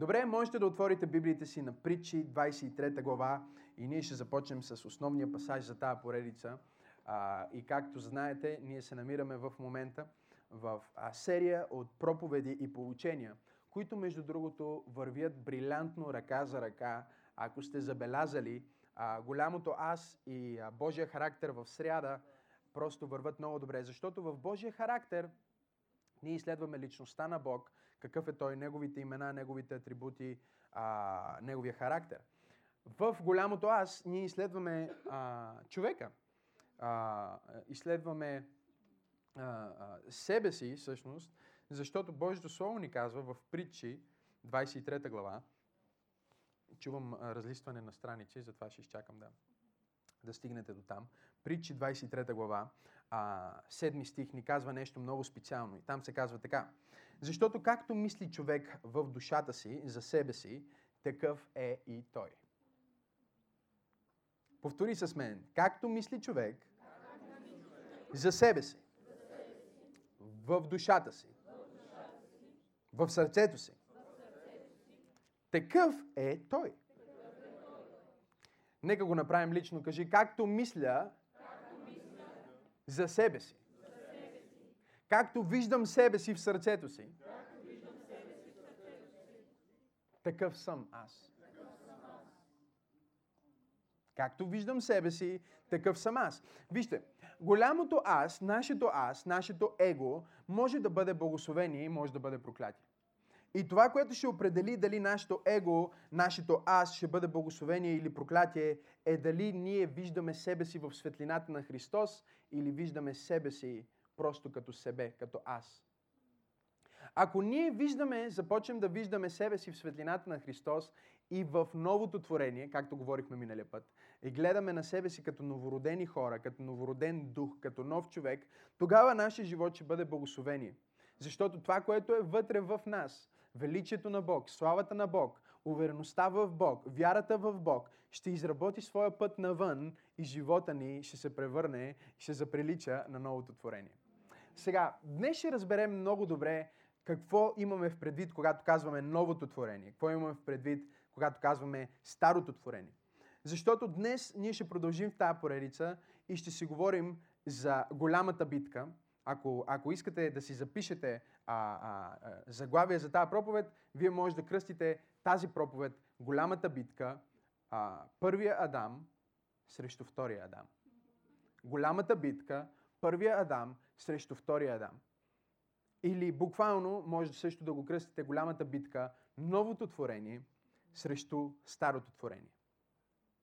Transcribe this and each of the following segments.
Добре, можете да отворите Библиите си на Притчи 23 глава и ние ще започнем с основния пасаж за тази поредица. А, и както знаете, ние се намираме в момента в серия от проповеди и получения, които между другото вървят брилянтно ръка за ръка. Ако сте забелязали, а, голямото аз и а, Божия характер в сряда просто върват много добре, защото в Божия характер ние изследваме личността на Бог, какъв е Той, Неговите имена, Неговите атрибути, а, Неговия характер. В голямото аз ние изследваме а, човека. А, изследваме а, а, себе си, всъщност, защото Божието Слово ни казва в притчи, 23 глава, чувам а, разлистване на страници, затова ще изчакам да, да стигнете до там. Притчи 23 глава, а, 7 стих ни казва нещо много специално. И там се казва така. Защото както мисли човек в душата си, за себе си, такъв е и той. Повтори с мен. Както мисли човек за себе си, в душата си, в сърцето си, такъв е той. Нека го направим лично. Кажи, както мисля за себе си. Както виждам себе си в сърцето си, такъв съм аз. Както виждам себе си, такъв съм аз. Вижте, голямото аз, нашето аз, нашето его, може да бъде благословение и може да бъде проклятие. И това, което ще определи дали нашето его, нашето аз ще бъде благословение или проклятие, е дали ние виждаме себе си в светлината на Христос или виждаме себе си просто като себе, като аз. Ако ние виждаме, започнем да виждаме себе си в светлината на Христос и в новото творение, както говорихме миналия път, и гледаме на себе си като новородени хора, като новороден дух, като нов човек, тогава нашия живот ще бъде благословение. Защото това, което е вътре в нас, величието на Бог, славата на Бог, увереността в Бог, вярата в Бог, ще изработи своя път навън и живота ни ще се превърне, ще заприлича на новото творение. Сега, днес ще разберем много добре какво имаме в предвид, когато казваме новото творение. Какво имаме в предвид, когато казваме старото творение. Защото днес ние ще продължим в тази поредица и ще си говорим за голямата битка. Ако, ако искате да си запишете а, а, а, заглавие за тази проповед, вие може да кръстите тази проповед Голямата битка, а, първия Адам срещу втория Адам. Голямата битка, първия Адам срещу втория Адам. Или буквално може също да го кръстите голямата битка, новото творение срещу старото творение.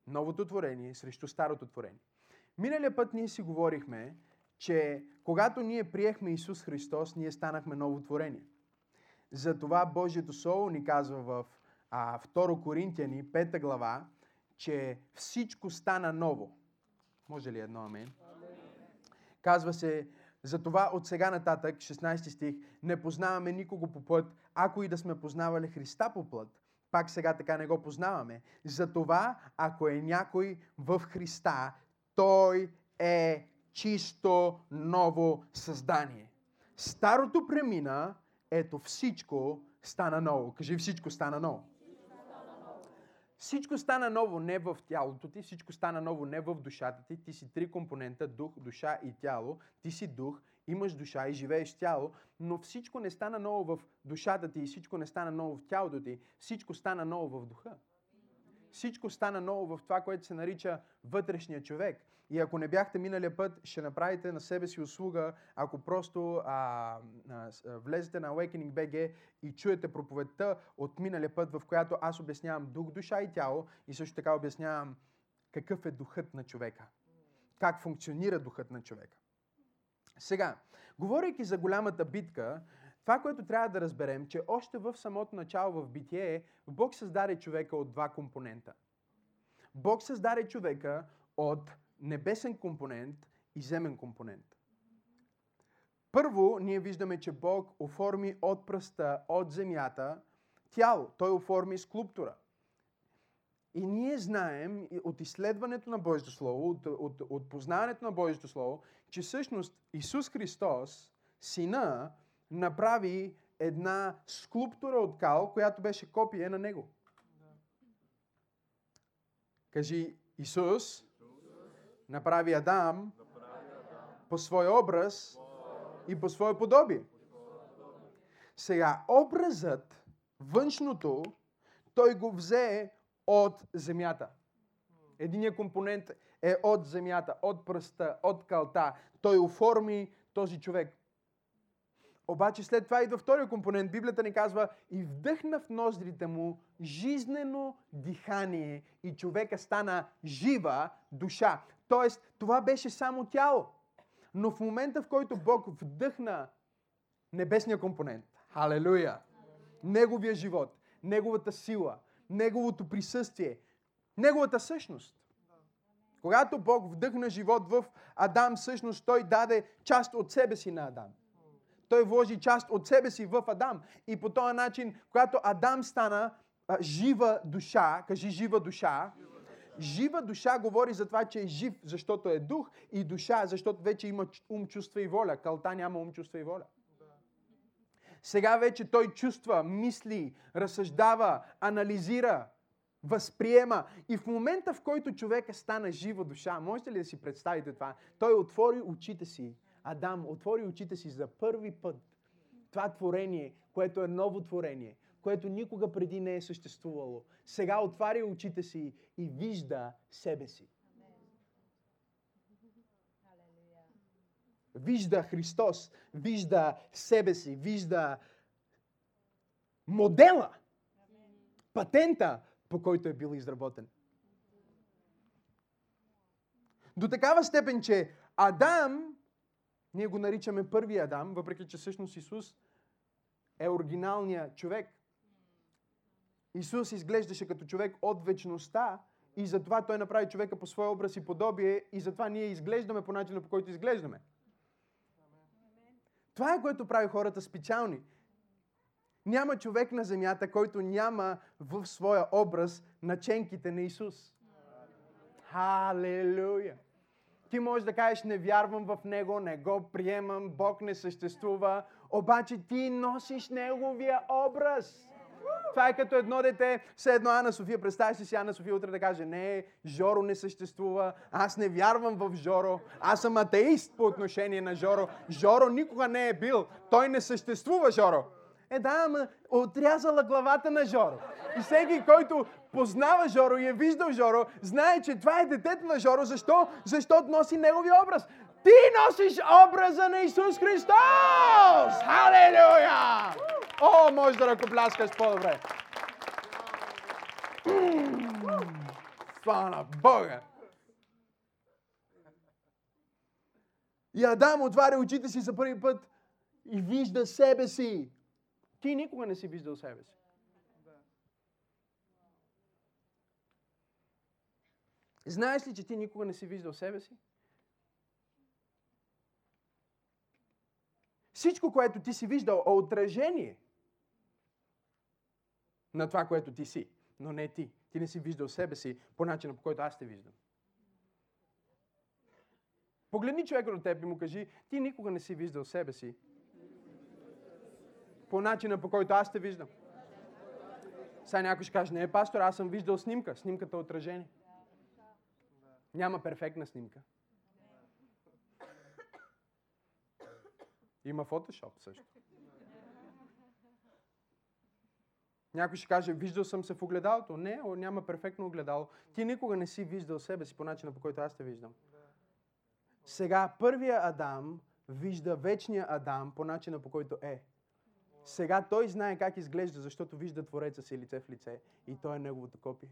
Новото творение срещу старото творение. Миналия път ние си говорихме, че когато ние приехме Исус Христос, ние станахме ново творение. Затова Божието Слово ни казва в а, 2 Коринтияни, 5 глава, че всичко стана ново. Може ли едно амин? Казва се, затова от сега нататък, 16 стих, не познаваме никого по път, ако и да сме познавали Христа по път, пак сега така не го познаваме. Затова, ако е някой в Христа, той е чисто ново създание. Старото премина, ето всичко стана ново. Кажи всичко стана ново. Всичко стана ново не в тялото ти, всичко стана ново не в душата ти. Ти си три компонента дух, душа и тяло. Ти си дух, имаш душа и живееш тяло, но всичко не стана ново в душата ти и всичко не стана ново в тялото ти. Всичко стана ново в духа всичко стана ново в това, което се нарича вътрешния човек. И ако не бяхте миналия път, ще направите на себе си услуга, ако просто а, а, влезете на Awakening BG и чуете проповедта от миналия път, в която аз обяснявам дух, душа и тяло и също така обяснявам какъв е духът на човека. Как функционира духът на човека. Сега, говорейки за голямата битка, това, което трябва да разберем, че още в самото начало в битие е, Бог създаде човека от два компонента. Бог създаде човека от небесен компонент и земен компонент. Първо, ние виждаме, че Бог оформи от пръста, от земята, тяло. Той оформи скулптура. И ние знаем от изследването на Божието Слово, от, от, от познаването на Божието Слово, че всъщност Исус Христос, Сина, направи една скулптура от кал, която беше копие на него. Кажи, Исус направи Адам по свой образ и по свое подобие. Сега, образът, външното, той го взе от земята. Единият компонент е от земята, от пръста, от калта. Той оформи този човек. Обаче след това идва втория компонент. Библията ни казва и вдъхна в ноздрите му жизнено дихание и човека стана жива душа. Тоест, това беше само тяло. Но в момента, в който Бог вдъхна небесния компонент, халелуя, неговия живот, неговата сила, неговото присъствие, неговата същност. Когато Бог вдъхна живот в Адам, всъщност той даде част от себе си на Адам. Той вложи част от себе си в Адам. И по този начин, когато Адам стана а, жива душа, кажи жива душа, жива душа говори за това, че е жив, защото е дух, и душа, защото вече има ум, чувства и воля. Калта няма ум, чувства и воля. Сега вече той чувства, мисли, разсъждава, анализира, възприема. И в момента, в който човека стана жива душа, можете ли да си представите това? Той отвори очите си. Адам отвори очите си за първи път. Това творение, което е ново творение, което никога преди не е съществувало. Сега отваря очите си и вижда себе си. Вижда Христос, вижда себе си, вижда модела, патента, по който е бил изработен. До такава степен, че Адам, ние го наричаме първи Адам, въпреки че всъщност Исус е оригиналният човек. Исус изглеждаше като човек от вечността и затова Той направи човека по своя образ и подобие и затова ние изглеждаме по начина, по който изглеждаме. Това е което прави хората специални. Няма човек на земята, който няма в своя образ наченките на Исус. Халелуя! Ти можеш да кажеш, не вярвам в Него, не го приемам, Бог не съществува, обаче ти носиш Неговия образ. Това е като едно дете, все едно Ана София, представяш си Ана София утре да каже, не, Жоро не съществува, аз не вярвам в Жоро, аз съм атеист по отношение на Жоро. Жоро никога не е бил, той не съществува, Жоро. Е, да, ама отрязала главата на Жоро. И всеки, който познава Жоро и е виждал Жоро, знае, че това е детето на Жоро. Защо? Защото носи неговия образ. Ти носиш образа на Исус Христос! Халелуя! О, може да ръкопляскаш по-добре. Слава Бога! И Адам отваря очите си за първи път и вижда себе си. Ти никога не си виждал себе си. Знаеш ли, че ти никога не си виждал себе си? Всичко, което ти си виждал, е отражение на това, което ти си. Но не ти. Ти не си виждал себе си по начина, по който аз те виждам. Погледни човека до теб и му кажи, ти никога не си виждал себе си по начина, по който аз те виждам. Сега някой ще каже, не е пастор, аз съм виждал снимка. Снимката е отражение. Няма перфектна снимка. Има фотошоп също. Някой ще каже, виждал съм се в огледалото. Не, няма перфектно огледало. Ти никога не си виждал себе си по начина, по който аз те виждам. Сега първия Адам вижда вечния Адам по начина, по който е. Сега той знае как изглежда, защото вижда Твореца си лице в лице и той е неговото копие.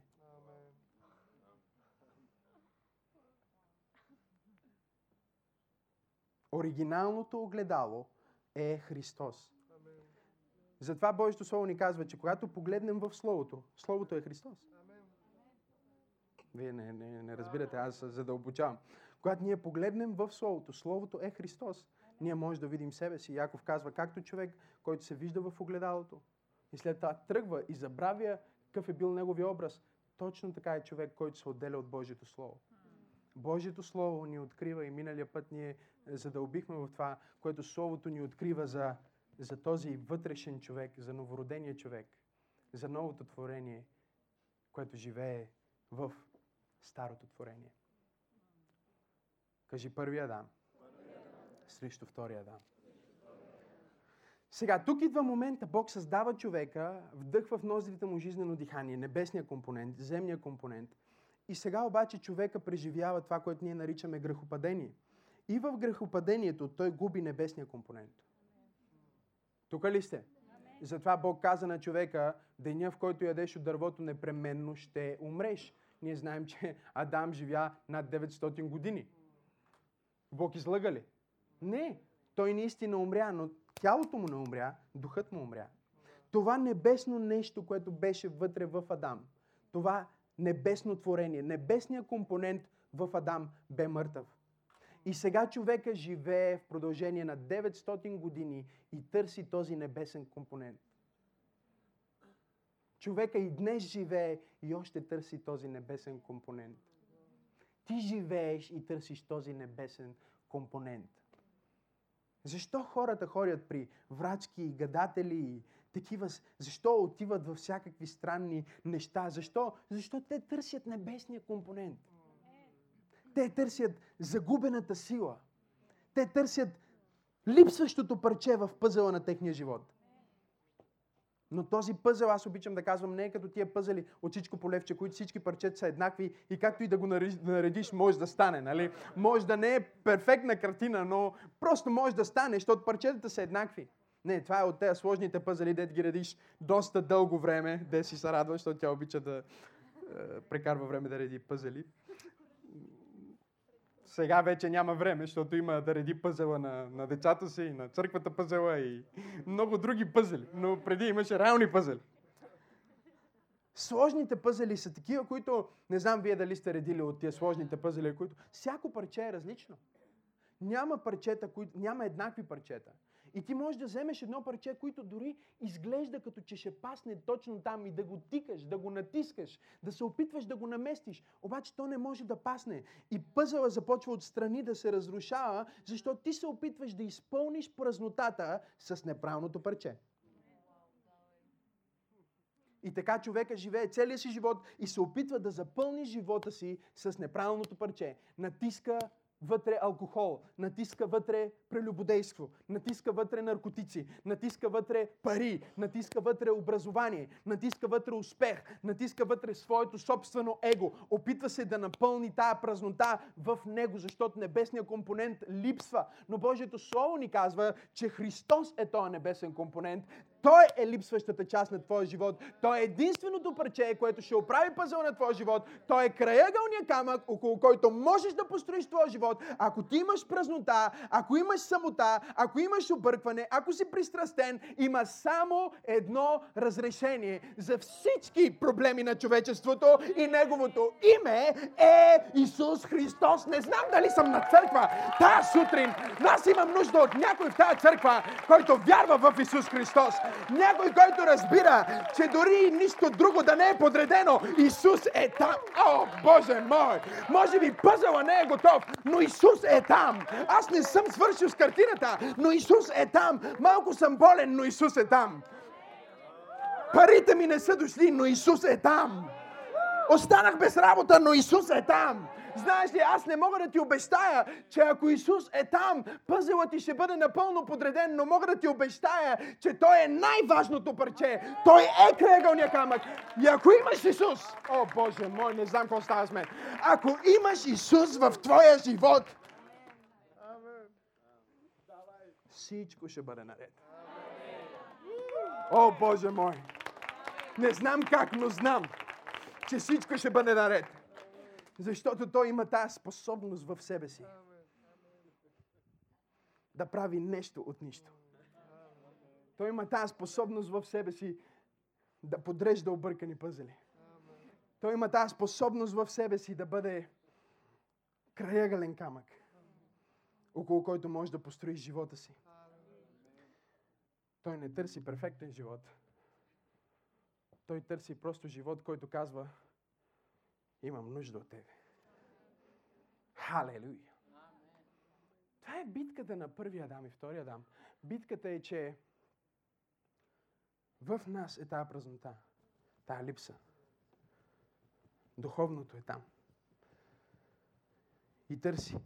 Оригиналното огледало е Христос. Затова Божието Слово ни казва, че когато погледнем в Словото, Словото е Христос. Вие не, не, не разбирате, аз задълбочавам. Когато ние погледнем в Словото, Словото е Христос, ние може да видим себе си. Яков казва, както човек, който се вижда в огледалото и след това тръгва и забравя какъв е бил неговия образ, точно така е човек, който се отделя от Божието Слово. Божието Слово ни открива и миналия път ние задълбихме в това, което Словото ни открива за за този вътрешен човек, за новородения човек, за новото творение, което живее в старото творение. Кажи първия Адам. Срещу втория Адам. Сега, тук идва момента, Бог създава човека, вдъхва в ноздрите му жизнено дихание, небесния компонент, земния компонент. И сега обаче човека преживява това, което ние наричаме грехопадение. И в грехопадението той губи небесния компонент. Тук ли сте? Затова Бог каза на човека, деня в който ядеш от дървото, непременно ще умреш. Ние знаем, че Адам живя над 900 години. Бог излъга ли? Не. Той наистина умря, но тялото му не умря, духът му умря. Това небесно нещо, което беше вътре в Адам, това небесно творение, небесният компонент в Адам бе мъртъв. И сега човека живее в продължение на 900 години и търси този небесен компонент. Човека и днес живее и още търси този небесен компонент. Ти живееш и търсиш този небесен компонент. Защо хората ходят при врачки гадатели и такива, защо отиват във всякакви странни неща? Защо? Защо те търсят небесния компонент. Те търсят загубената сила. Те търсят липсващото парче в пъзела на техния живот. Но този пъзел, аз обичам да казвам, не е като тия пъзели от всичко по левче, които всички парчета са еднакви и както и да го наредиш, може да стане. Нали? Може да не е перфектна картина, но просто може да стане, защото парчетата са еднакви. Не, това е от тези сложните пъзели, дете ги редиш доста дълго време, де си се радва, защото тя обича да е, прекарва време да реди пъзели. Сега вече няма време, защото има да реди пъзела на, на децата си, на църквата пъзела и много други пъзели. Но преди имаше реални пъзели. Сложните пъзели са такива, които, не знам вие дали сте редили от тия сложните пъзели, които всяко парче е различно. Няма парчета, които, няма еднакви парчета. И ти можеш да вземеш едно парче, което дори изглежда като че ще пасне точно там и да го тикаш, да го натискаш, да се опитваш да го наместиш. Обаче то не може да пасне. И пъзела започва отстрани да се разрушава, защото ти се опитваш да изпълниш празнотата с неправилното парче. И така човека живее целия си живот и се опитва да запълни живота си с неправилното парче. Натиска вътре алкохол, натиска вътре прелюбодейство, натиска вътре наркотици, натиска вътре пари, натиска вътре образование, натиска вътре успех, натиска вътре своето собствено его. Опитва се да напълни тая празнота в него, защото небесният компонент липсва. Но Божието Слово ни казва, че Христос е този небесен компонент. Той е липсващата част на твоя живот. Той е единственото парче, което ще оправи пъзъл на твоя живот. Той е краягълния камък, около който можеш да построиш твоя живот. Ако ти имаш празнота, ако имаш самота, ако имаш объркване, ако си пристрастен, има само едно разрешение за всички проблеми на човечеството и неговото име е Исус Христос. Не знам дали съм на църква тая сутрин, аз имам нужда от някой в тази църква, който вярва в Исус Христос. Някой, който разбира, че дори нищо друго да не е подредено, Исус е там. О, Боже мой! Може би пъзела не е готов, но Исус е там. Аз не съм свършил с картината, но Исус е там. Малко съм болен, но Исус е там. Парите ми не са дошли, но Исус е там. Останах без работа, но Исус е там. Знаеш ли, аз не мога да ти обещая, че ако Исус е там, пъзелът ти ще бъде напълно подреден, но мога да ти обещая, че Той е най-важното парче. Той е кръгълния камък. И ако имаш Исус, о Боже мой, не знам какво става с мен. Ако имаш Исус в твоя живот, всичко ще бъде наред. О, Боже мой! Не знам как, но знам, че всичко ще бъде наред. Защото той има тази способност в себе си. Да прави нещо от нищо. Той има тази способност в себе си да подрежда объркани пъзели. Той има тази способност в себе си да бъде краягален камък, около който може да построи живота си. Той не търси перфектен живот. Той търси просто живот, който казва, имам нужда от тебе. Халелуя! Това е битката на първия Адам и втория Адам. Битката е, че В нас е тази празнота, тази липса. Духовното е там. И търси.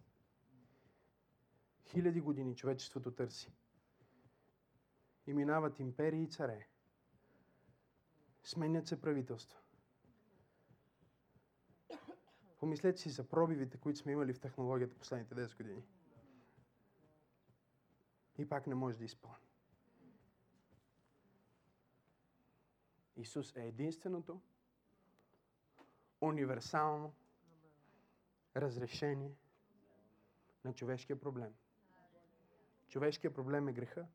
Хиляди години човечеството търси. И минават империи и царе. Сменят се правителства. Помислете си за пробивите, които сме имали в технологията последните 10 години. И пак не може да изпълни. Исус е единственото универсално разрешение на човешкия проблем. Човешкият проблем е греха.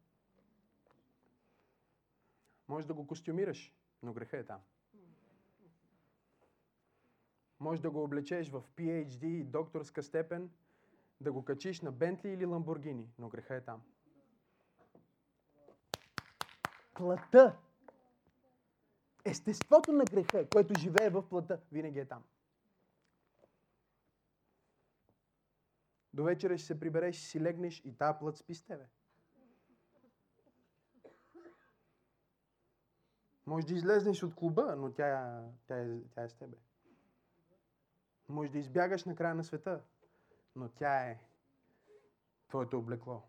Може да го костюмираш, но греха е там. Може да го облечеш в PhD, докторска степен, да го качиш на Бентли или Ламборгини, но греха е там. Плата. Естеството на греха, което живее в плата, винаги е там. До вечера ще се прибереш, ще си легнеш и тази плът спи с тебе. Може да излезнеш от клуба, но тя, тя, е, тя е с тебе. Може да избягаш на края на света, но тя е твоето облекло.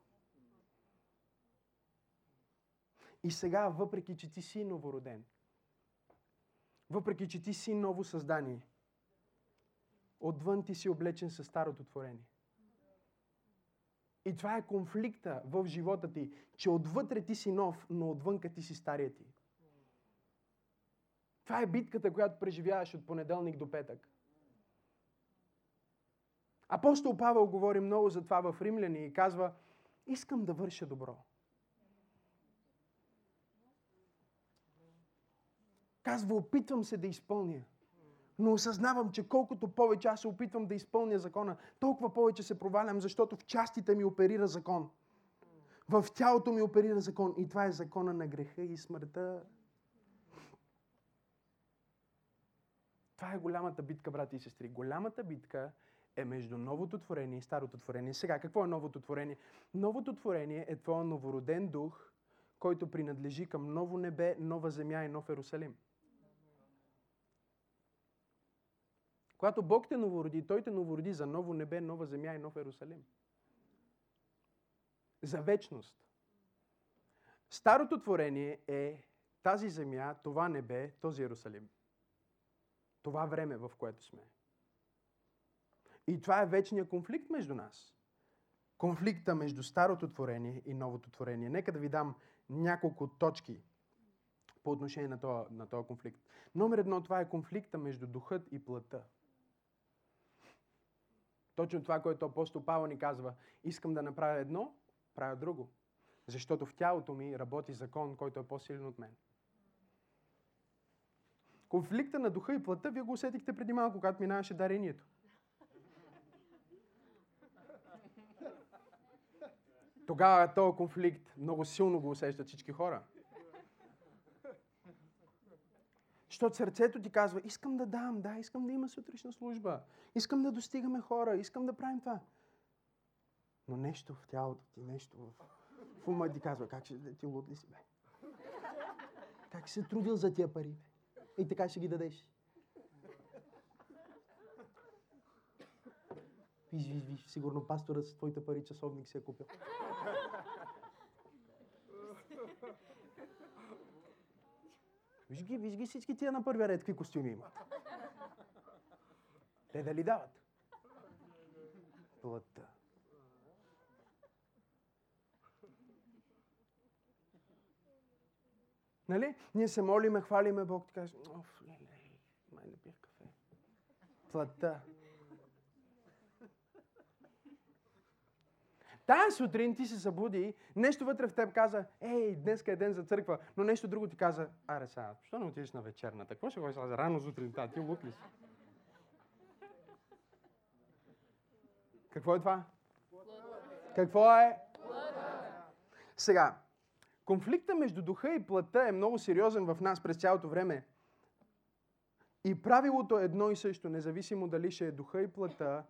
И сега, въпреки че ти си новороден, въпреки че ти си ново създание, отвън ти си облечен със старото творение. И това е конфликта в живота ти, че отвътре ти си нов, но отвънка ти си стария ти. Това е битката, която преживяваш от понеделник до петък. Апостол Павел говори много за това в Римляни и казва, искам да върша добро. Казва, опитвам се да изпълня. Но осъзнавам, че колкото повече аз се опитвам да изпълня закона, толкова повече се провалям, защото в частите ми оперира закон. В тялото ми оперира закон. И това е закона на греха и смъртта. Това е голямата битка, брати и сестри. Голямата битка е между новото творение и старото творение. Сега, какво е новото творение? Новото творение е твоя новороден дух, който принадлежи към ново небе, нова земя и нов Ерусалим. Когато Бог те новороди, Той те новороди за ново небе, нова земя и нов Ерусалим. За вечност. Старото творение е тази земя, това небе, този Ерусалим. Това време, в което сме. И това е вечният конфликт между нас. Конфликта между старото творение и новото творение. Нека да ви дам няколко точки по отношение на този, на конфликт. Номер едно, това е конфликта между духът и плътта. Точно това, което апостол Павел ни казва. Искам да направя едно, правя друго. Защото в тялото ми работи закон, който е по-силен от мен. Конфликта на духа и плътта, вие го усетихте преди малко, когато минаваше дарението. Тогава този конфликт много силно го усещат всички хора. Защото сърцето ти казва, искам да дам, да, искам да има сутрешна служба, искам да достигаме хора, искам да правим това. Но нещо в тялото ти, нещо в, в ума ти казва, как ще ти луд ли си, бе? Как се трудил за тия пари, бе? И така ще ги дадеш. Виж, виж, виж, сигурно пастора с твоите пари часовник се е купил. Виж ги, виж ги всички тия на първия ред, какви костюми имат. Те дали дават? Плътта. Нали? Ние се молиме, хвалиме Бог, ти кажеш, оф, леле, май не пих кафе. Плътта. Тая сутрин ти се събуди, нещо вътре в теб каза, ей, днес е ден за църква, но нещо друго ти каза, аре сега, защо не отидеш на вечерната? Какво ще ходиш рано сутринта? Ти лук ли си? Какво е това? Какво е? Сега, конфликта между духа и плътта е много сериозен в нас през цялото време. И правилото е едно и също, независимо дали ще е духа и плътта,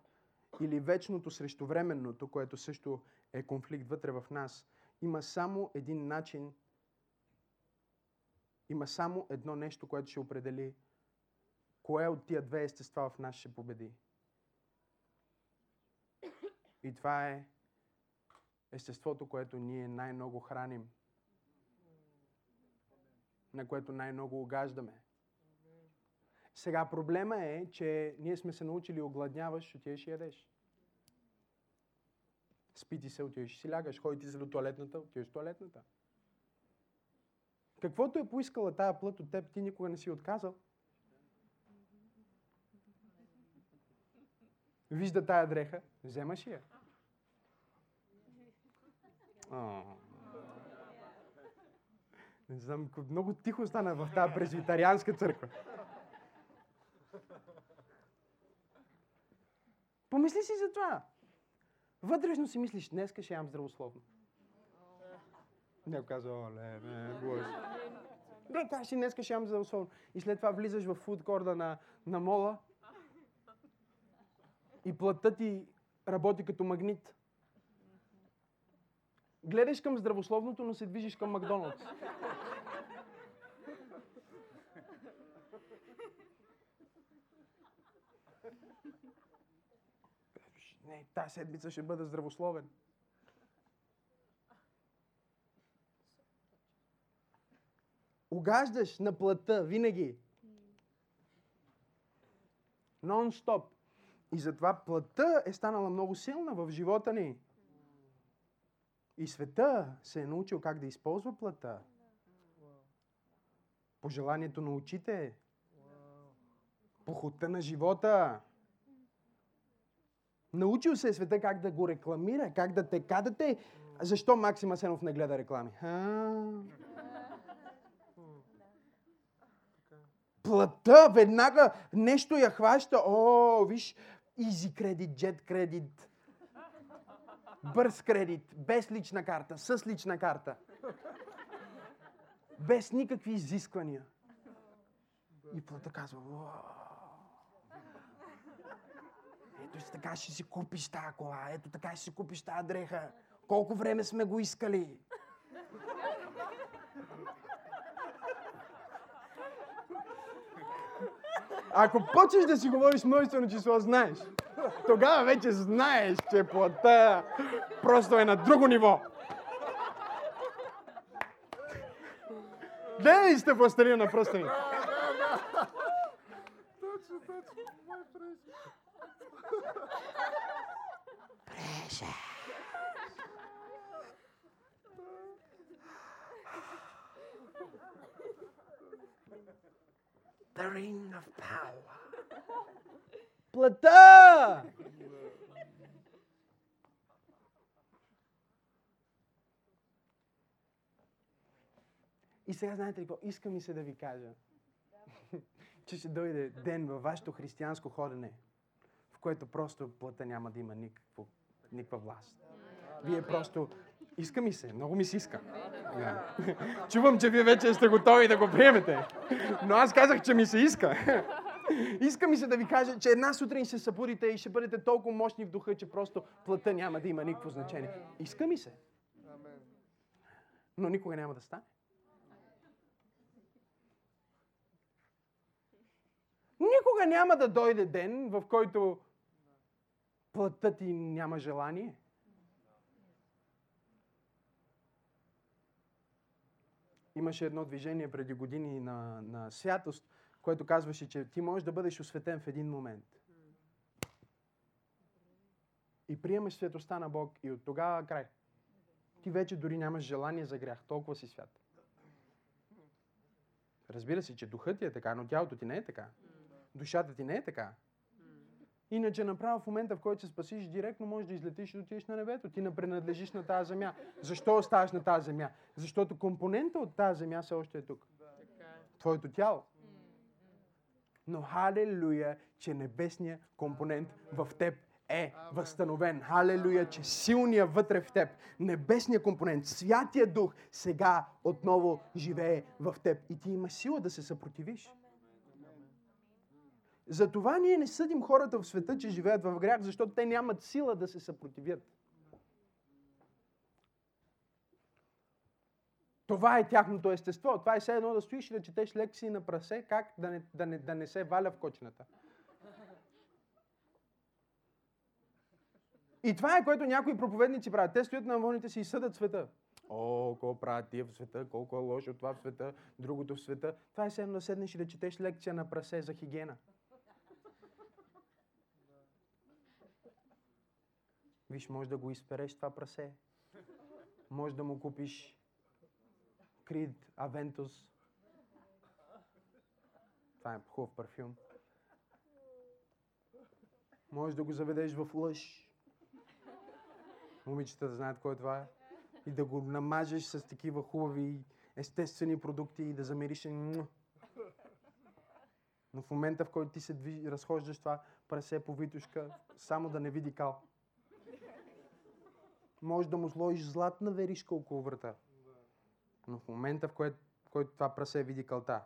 или вечното срещу временното, което също е конфликт вътре в нас, има само един начин има само едно нещо, което ще определи кое от тия две естества в нас ще победи. И това е естеството, което ние най-много храним, на което най-много огаждаме. Сега проблема е, че ние сме се научили огладняваш, отидеш и ядеш. Спи ти се, отидеш и си лягаш. Ходи се до туалетната, отидеш в туалетната. Каквото е поискала тая плът от теб, ти никога не си отказал. Вижда тая дреха, вземаш я. О. Не знам, много тихо стана в тази презвитарианска църква. Помисли си за това. Вътрешно си мислиш, днеска ще ям здравословно. Някой казва, о, не, не, боже. Да, кажеш си, днеска ще ям здравословно. И след това влизаш в фудкорда на, на мола и плътта ти работи като магнит. Гледаш към здравословното, но се движиш към Макдоналдс. Не, тази седмица ще бъда здравословен. Огаждаш на плътта винаги. Нон-стоп. И затова плътта е станала много силна в живота ни. И света се е научил как да използва плътта. По желанието на очите. По хута на живота. Научил се е света как да го рекламира, как да те кадате. Защо Максим Сенов не гледа реклами? А? Плата веднага нещо я хваща. О, виж, Easy кредит, Jet кредит, бърз кредит, без лична карта, с лична карта. Без никакви изисквания. И плата казва, ето си така ще си купиш тази кола, ето така ще си купиш тази дреха. Колко време сме го искали? Ако почнеш да си говориш множествено число, знаеш. Тогава вече знаеш, че плата просто е на друго ниво. Гледай сте властелина на пръстени. Точно, точно. Мой Преша. The ring of power. Плата! И сега знаете ли какво? Иска ми се да ви кажа, че ще дойде ден във вашето християнско ходене, в което просто плата няма да има никакво, никаква власт. Вие просто... Иска ми се, много ми се иска. Да. Чувам, че вие вече сте готови да го приемете. Но аз казах, че ми се иска. Иска ми се да ви кажа, че една сутрин се събудите и ще бъдете толкова мощни в духа, че просто плата няма да има никакво значение. Иска ми се. Но никога няма да стане. Никога няма да дойде ден, в който плътта ти няма желание. Имаше едно движение преди години на, на святост, което казваше, че ти можеш да бъдеш осветен в един момент. И приемаш светостта на Бог и от тогава край. Ти вече дори нямаш желание за грях. Толкова си свят. Разбира се, че духът ти е така, но тялото ти не е така. Душата ти не е така. Иначе направо в момента, в който се спасиш, директно можеш да излетиш и отидеш на небето. Ти не принадлежиш на тази земя. Защо оставаш на тази земя? Защото компонента от тази земя все още е тук. Твоето тяло. Но халелуя, че небесният компонент в теб е възстановен. Халелуя, че силният вътре в теб, небесният компонент, Святия Дух, сега отново живее в теб. И ти имаш сила да се съпротивиш. Затова ние не съдим хората в света, че живеят в грях, защото те нямат сила да се съпротивят. Това е тяхното естество. Това е все едно да стоиш и да четеш лекции на прасе, как да не, да не, да не се валя в кочината. И това е което някои проповедници правят. Те стоят на вълните си и съдат света. О, какво правят тия в света, колко е лошо това в света, другото в света. Това е едно да седнеш и да четеш лекция на прасе за хигиена. Виж, може да го изпереш това прасе. Може да му купиш Крид, Авентус. Това е хубав парфюм. Може да го заведеш в лъж. Момичета да знаят кой е това е. И да го намажеш с такива хубави естествени продукти и да замириш. Но в момента, в който ти се движи, разхождаш това прасе по витушка, само да не види кал. Може да му сложиш златна веришка около врата. Но в момента, в който, в който това прасе види калта,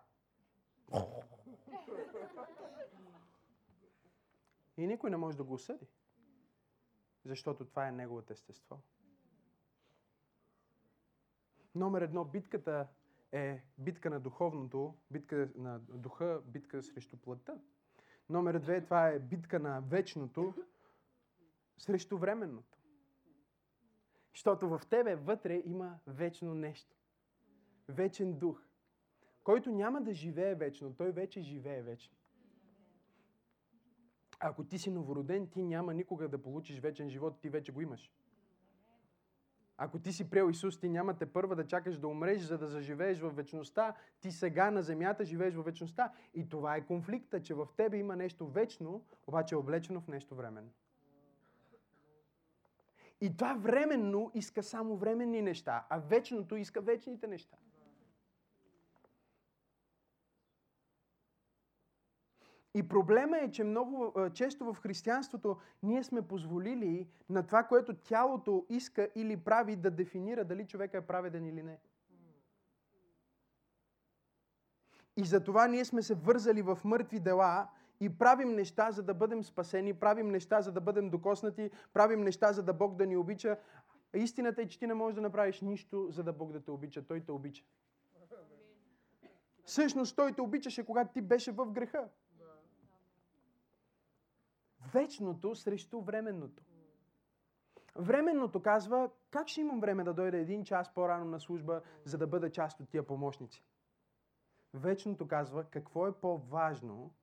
и никой не може да го осъди. Защото това е неговото естество. Номер едно, битката е битка на духовното, битка на духа, битка срещу плътта. Номер две, това е битка на вечното срещу временното. Защото в тебе вътре има вечно нещо. Вечен дух. Който няма да живее вечно, той вече живее вечно. Ако ти си новороден, ти няма никога да получиш вечен живот, ти вече го имаш. Ако ти си приел Исус, ти няма те първа да чакаш да умреш, за да заживееш в вечността. Ти сега на земята живееш в вечността. И това е конфликта, че в тебе има нещо вечно, обаче е облечено в нещо временно. И това временно иска само временни неща, а вечното иска вечните неща. И проблема е, че много често в християнството ние сме позволили на това, което тялото иска или прави, да дефинира дали човека е праведен или не. И за това ние сме се вързали в мъртви дела и правим неща, за да бъдем спасени, правим неща, за да бъдем докоснати, правим неща, за да Бог да ни обича. Истината е, че ти не можеш да направиш нищо, за да Бог да те обича. Той те обича. Всъщност Той те обичаше, когато ти беше в греха вечното срещу временното. Временното казва, как ще имам време да дойда един час по-рано на служба, за да бъда част от тия помощници? Вечното казва, какво е по-важно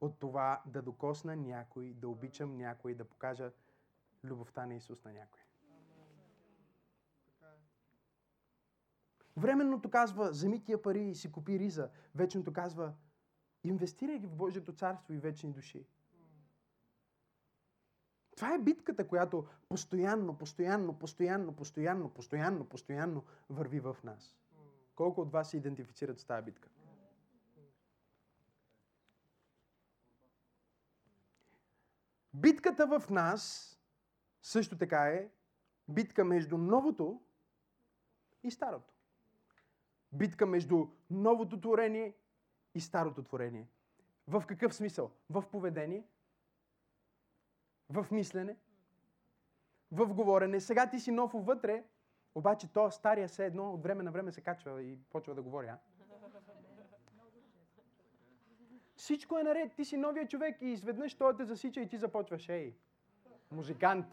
от това да докосна някой, да обичам някой, да покажа любовта на Исус на някой. Временното казва, вземи тия пари и си купи риза. Вечното казва, Инвестирай ги в Божието царство и вечни души. Това е битката, която постоянно, постоянно, постоянно, постоянно, постоянно, постоянно върви в нас. Колко от вас се идентифицират с тази битка? Битката в нас също така е битка между новото и старото. Битка между новото творение и старото творение. В какъв смисъл? В поведение, в мислене, в говорене. Сега ти си нов вътре, обаче то стария се едно от време на време се качва и почва да говори. А? Всичко е наред. Ти си новия човек и изведнъж той те засича и ти започваш. Ей, музикант.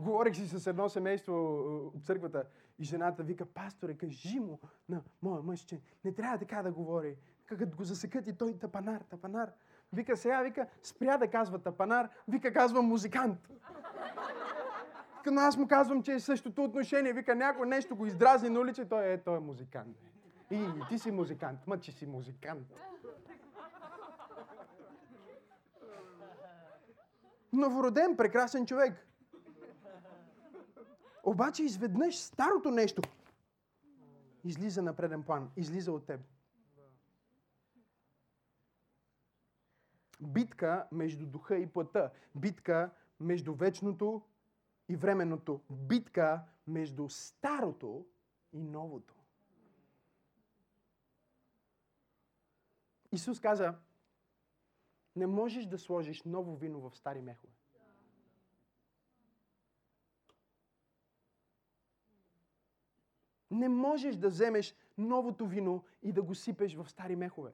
Говорих си с едно семейство от църквата и жената вика, пасторе, кажи му на моя мъж, че не трябва така да говори. Като го засекат и той тапанар, тапанар. Вика сега, вика, спря да казва тапанар, вика казва музикант. Но аз му казвам, че е същото отношение. Вика, някой нещо го издразни на улица, той е, той е музикант. И, и ти си музикант, ма че си музикант. Новороден, прекрасен човек. Обаче изведнъж старото нещо излиза на преден план, излиза от теб. Битка между духа и плътта. Битка между вечното и временното битка между старото и новото. Исус каза, не можеш да сложиш ново вино в стари мехове. Не можеш да вземеш новото вино и да го сипеш в стари мехове.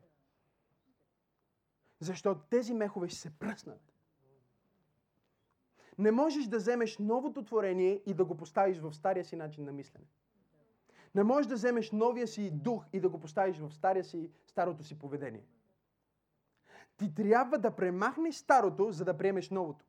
Защото тези мехове ще се пръснат. Не можеш да вземеш новото творение и да го поставиш в стария си начин на мислене. Не можеш да вземеш новия си дух и да го поставиш в стария си, старото си поведение. Ти трябва да премахнеш старото, за да приемеш новото.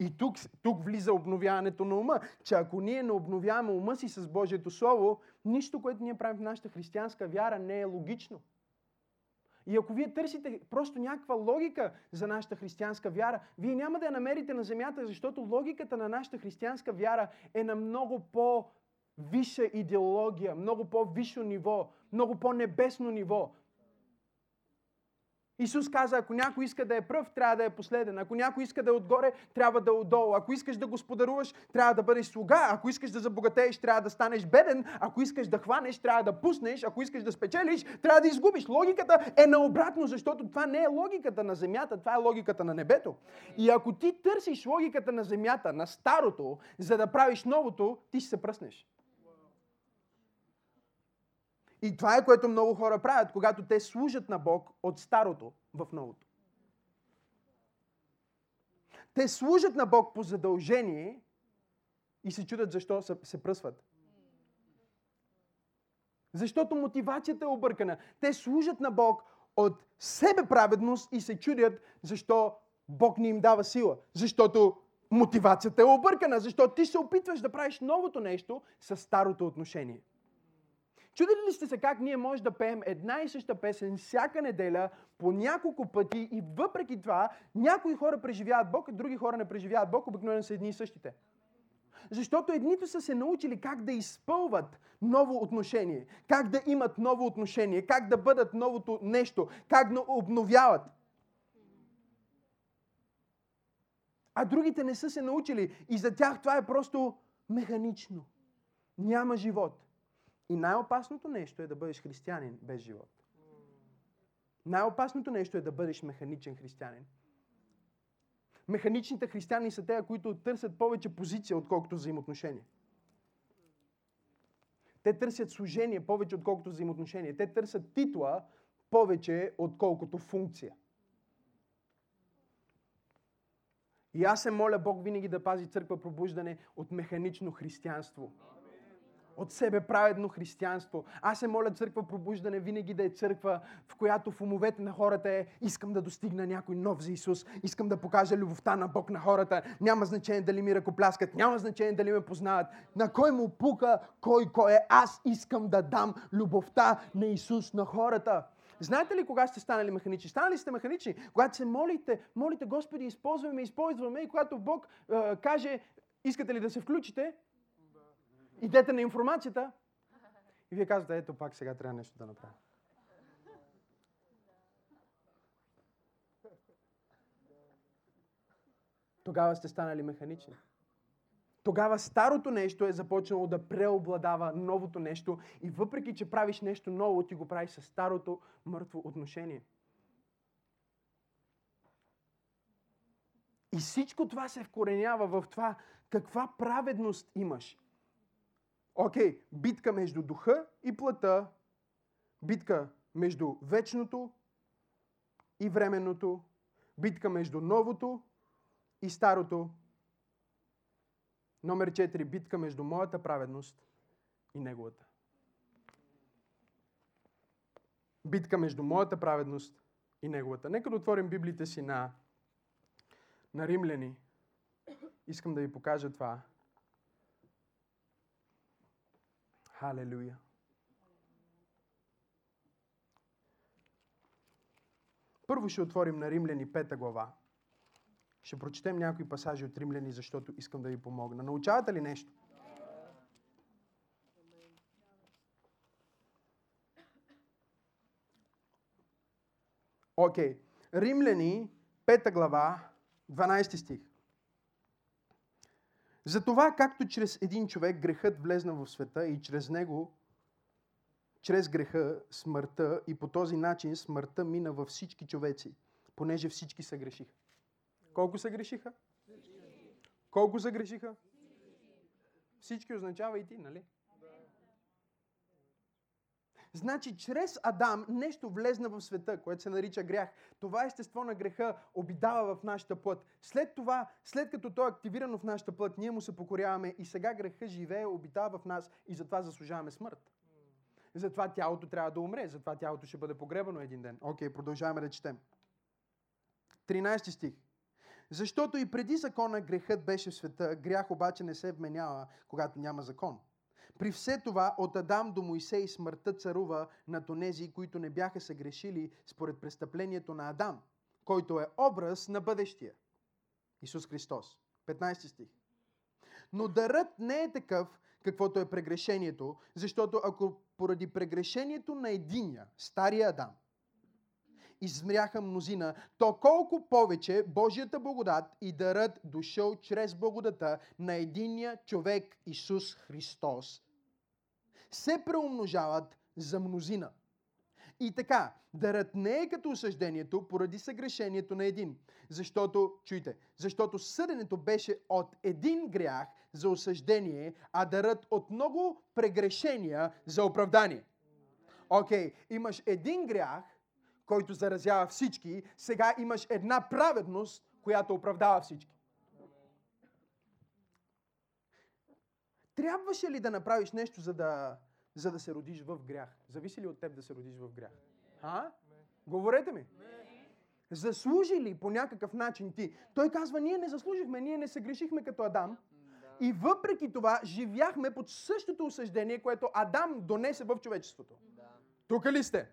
И тук, тук влиза обновяването на ума, че ако ние не обновяваме ума си с Божието Слово, нищо, което ние правим в нашата християнска вяра, не е логично. И ако вие търсите просто някаква логика за нашата християнска вяра, вие няма да я намерите на земята, защото логиката на нашата християнска вяра е на много по-висша идеология, много по-висше ниво, много по-небесно ниво. Исус каза, ако някой иска да е пръв, трябва да е последен. Ако някой иска да е отгоре, трябва да е отдолу. Ако искаш да господаруваш, трябва да бъдеш слуга. Ако искаш да забогатееш, трябва да станеш беден. Ако искаш да хванеш, трябва да пуснеш. Ако искаш да спечелиш, трябва да изгубиш. Логиката е наобратно, защото това не е логиката на земята, това е логиката на небето. И ако ти търсиш логиката на земята, на старото, за да правиш новото, ти ще се пръснеш. И това е което много хора правят, когато те служат на Бог от старото в новото. Те служат на Бог по задължение и се чудят защо се пръсват. Защото мотивацията е объркана. Те служат на Бог от себе праведност и се чудят защо Бог не им дава сила. Защото мотивацията е объркана. Защото ти се опитваш да правиш новото нещо с старото отношение. Чудили ли сте се как ние може да пеем една и съща песен всяка неделя по няколко пъти и въпреки това някои хора преживяват Бог, а други хора не преживяват Бог, обикновено са едни и същите. Защото едните са се научили как да изпълват ново отношение, как да имат ново отношение, как да бъдат новото нещо, как да обновяват. А другите не са се научили и за тях това е просто механично. Няма живот. И най-опасното нещо е да бъдеш християнин без живот. Най-опасното нещо е да бъдеш механичен християнин. Механичните християни са те, които търсят повече позиция, отколкото взаимоотношения. Те търсят служение повече, отколкото взаимоотношение. Те търсят титла повече, отколкото функция. И аз се моля Бог винаги да пази църква пробуждане от механично християнство от себе праведно християнство. Аз се моля църква пробуждане винаги да е църква, в която в умовете на хората е искам да достигна някой нов за Исус, искам да покажа любовта на Бог на хората. Няма значение дали ми ръкопляскат, няма значение дали ме познават. На кой му пука, кой кой е. Аз искам да дам любовта на Исус на хората. Знаете ли кога сте станали механични? Станали сте механични, когато се молите, молите Господи, използваме, използваме и когато Бог е, каже, искате ли да се включите, идете на информацията и вие казвате, ето пак сега трябва нещо да направя. Тогава сте станали механични. Тогава старото нещо е започнало да преобладава новото нещо и въпреки, че правиш нещо ново, ти го правиш с старото мъртво отношение. И всичко това се вкоренява в това каква праведност имаш. Окей, битка между духа и плътта, битка между вечното и временното, битка между новото и старото. Номер 4. Битка между моята праведност и неговата. Битка между моята праведност и неговата. Нека да отворим Библите си на, на римляни. Искам да ви покажа това. Халелуя. Първо ще отворим на Римляни 5 глава. Ще прочетем някои пасажи от Римляни, защото искам да ви помогна. Научавате ли нещо? Окей. Okay. Римляни, 5 глава, 12 стих. Затова, както чрез един човек грехът влезна в света и чрез него, чрез греха, смъртта и по този начин смъртта мина във всички човеци, понеже всички са грешиха. Колко са грешиха? Колко загрешиха? Всички означава и ти, нали? Значи, чрез Адам нещо влезна в света, което се нарича грях. Това естество на греха обидава в нашата плът. След това, след като то е активирано в нашата плът, ние му се покоряваме и сега греха живее, обитава в нас и затова заслужаваме смърт. Затова тялото трябва да умре, затова тялото ще бъде погребано един ден. Окей, продължаваме да четем. 13 стих. Защото и преди закона грехът беше в света, грях обаче не се вменява, когато няма закон. При все това от Адам до Моисей смъртта царува над онези, които не бяха съгрешили според престъплението на Адам, който е образ на бъдещия. Исус Христос. 15 стих. Но дарът не е такъв, каквото е прегрешението, защото ако поради прегрешението на единия, стария Адам, измряха мнозина, то колко повече Божията благодат и дарът дошъл чрез благодата на единия човек Исус Христос се преумножават за мнозина. И така, дарът не е като осъждението поради съгрешението на един. Защото, чуйте, защото съденето беше от един грях за осъждение, а дарът от много прегрешения за оправдание. Окей, okay, имаш един грях, който заразява всички, сега имаш една праведност, която оправдава всички. Трябваше ли да направиш нещо, за да, за да се родиш в грях? Зависи ли от теб да се родиш в грях? А? Говорете ми. Заслужи ли по някакъв начин ти? Той казва, ние не заслужихме, ние не се грешихме като Адам. И въпреки това живяхме под същото осъждение, което Адам донесе в човечеството. Тук ли сте?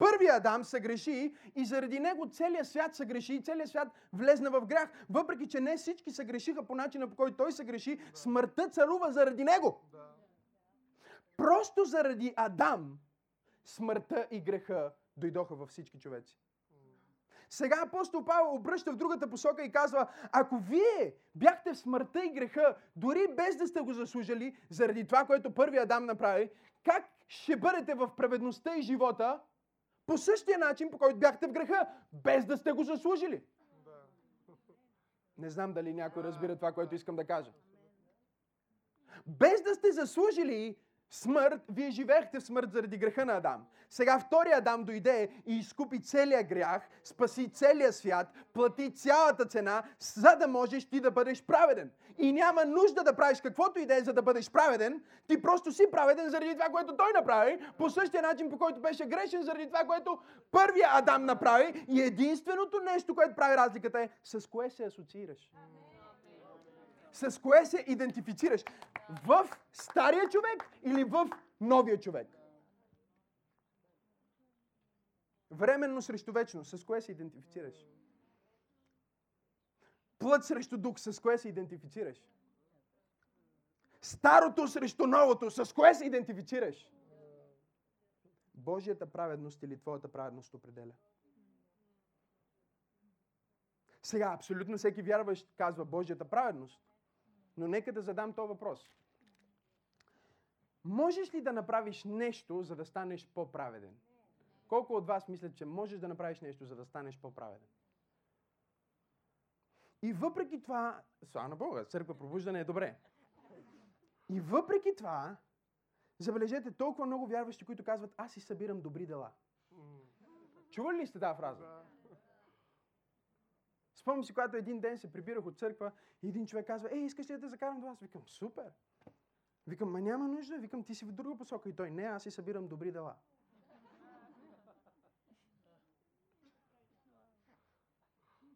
Първият Адам се греши и заради него целият свят се греши и целият свят влезна в грях. Въпреки, че не всички се грешиха по начина, по който той се греши, смъртта царува заради него. Просто заради Адам смъртта и греха дойдоха във всички човеци. Сега апостол Павел обръща в другата посока и казва, ако вие бяхте в смъртта и греха, дори без да сте го заслужили, заради това, което първият Адам направи, как ще бъдете в праведността и живота, по същия начин, по който бяхте в греха, без да сте го заслужили. Не знам дали някой разбира това, което искам да кажа. Без да сте заслужили смърт, вие живеехте в смърт заради греха на Адам. Сега втория Адам дойде и изкупи целия грях, спаси целия свят, плати цялата цена, за да можеш ти да бъдеш праведен. И няма нужда да правиш каквото и да е, за да бъдеш праведен. Ти просто си праведен заради това, което той направи, по същия начин, по който беше грешен заради това, което първия Адам направи. И единственото нещо, което прави разликата е с кое се асоциираш. С кое се идентифицираш? В стария човек или в новия човек? Временно срещу вечно. С кое се идентифицираш? Плът срещу дух. С кое се идентифицираш? Старото срещу новото. С кое се идентифицираш? Божията праведност или твоята праведност определя. Сега, абсолютно всеки вярващ казва Божията праведност. Но нека да задам този въпрос. Можеш ли да направиш нещо, за да станеш по-праведен? Колко от вас мислят, че можеш да направиш нещо, за да станеш по-праведен? И въпреки това, слава на Бога, църква пробуждане е добре. И въпреки това, забележете толкова много вярващи, които казват, аз си събирам добри дела. Чували ли сте тази фраза? Спомням си, когато един ден се прибирах от църква и един човек казва, ей, искаш ли да те закарам до вас? Викам, супер. Викам, ма няма нужда. Викам, ти си в друга посока. И той, не, аз си събирам добри дела.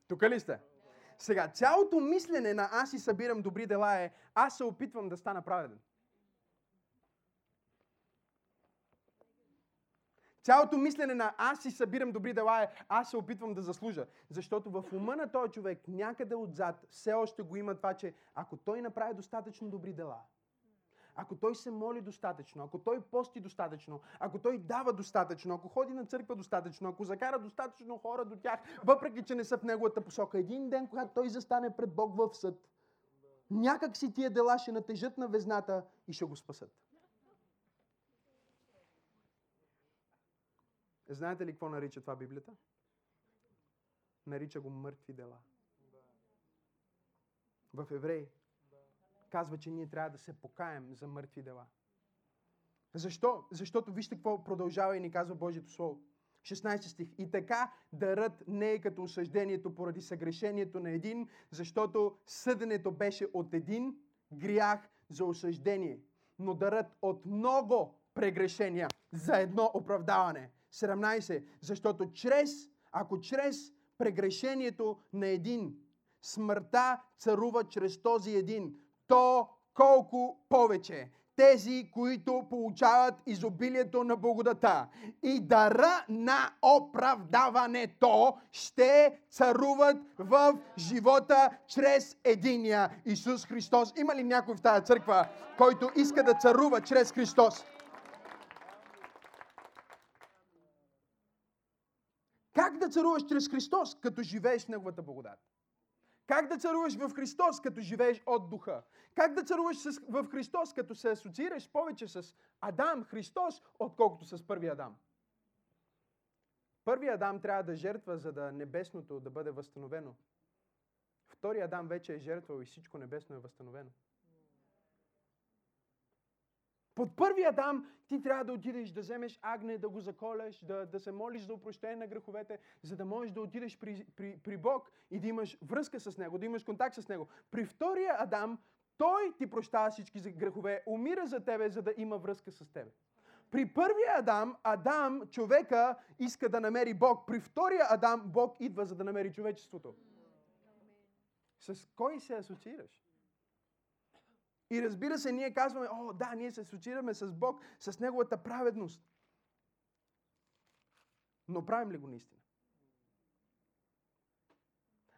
Тук ли сте? Сега, цялото мислене на аз си събирам добри дела е, аз се опитвам да стана праведен. Цялото мислене на аз си събирам добри дела е аз се опитвам да заслужа. Защото в ума на този човек някъде отзад все още го има това, че ако той направи достатъчно добри дела, ако той се моли достатъчно, ако той пости достатъчно, ако той дава достатъчно, ако ходи на църква достатъчно, ако закара достатъчно хора до тях, въпреки че не са в неговата посока, един ден, когато той застане пред Бог в съд, някак си тия дела ще натежат на везната и ще го спасат. Знаете ли какво нарича това Библията? Нарича го мъртви дела. в Евреи казва, че ние трябва да се покаем за мъртви дела. Защо? Защото вижте какво продължава и ни казва Божието Слово. 16 стих. И така дарът не е като осъждението поради съгрешението на един, защото съденето беше от един грях за осъждение, но дарът от много прегрешения за едно оправдаване. 17. Защото чрез, ако чрез прегрешението на един смъртта царува чрез този един, то колко повече тези, които получават изобилието на благодата и дара на оправдаването ще царуват в живота чрез единия Исус Христос. Има ли някой в тази църква, който иска да царува чрез Христос? Как да царуваш чрез Христос, като живееш в Неговата благодат? Как да царуваш в Христос, като живееш от духа? Как да царуваш в Христос, като се асоциираш повече с Адам, Христос, отколкото с първия Адам? Първият Адам трябва да жертва, за да небесното да бъде възстановено. Втория Адам вече е жертвал и всичко небесно е възстановено. Под първия Адам ти трябва да отидеш да вземеш агне, да го заколеш, да, да се молиш за упрощение на греховете, за да можеш да отидеш при, при, при Бог и да имаш връзка с Него, да имаш контакт с Него. При втория Адам той ти прощава всички грехове, умира за тебе, за да има връзка с тебе. При първия Адам, Адам, човека, иска да намери Бог. При втория Адам, Бог идва, за да намери човечеството. С кой се асоциираш? И разбира се, ние казваме, о, да, ние се асоциираме с Бог, с Неговата праведност. Но правим ли го наистина?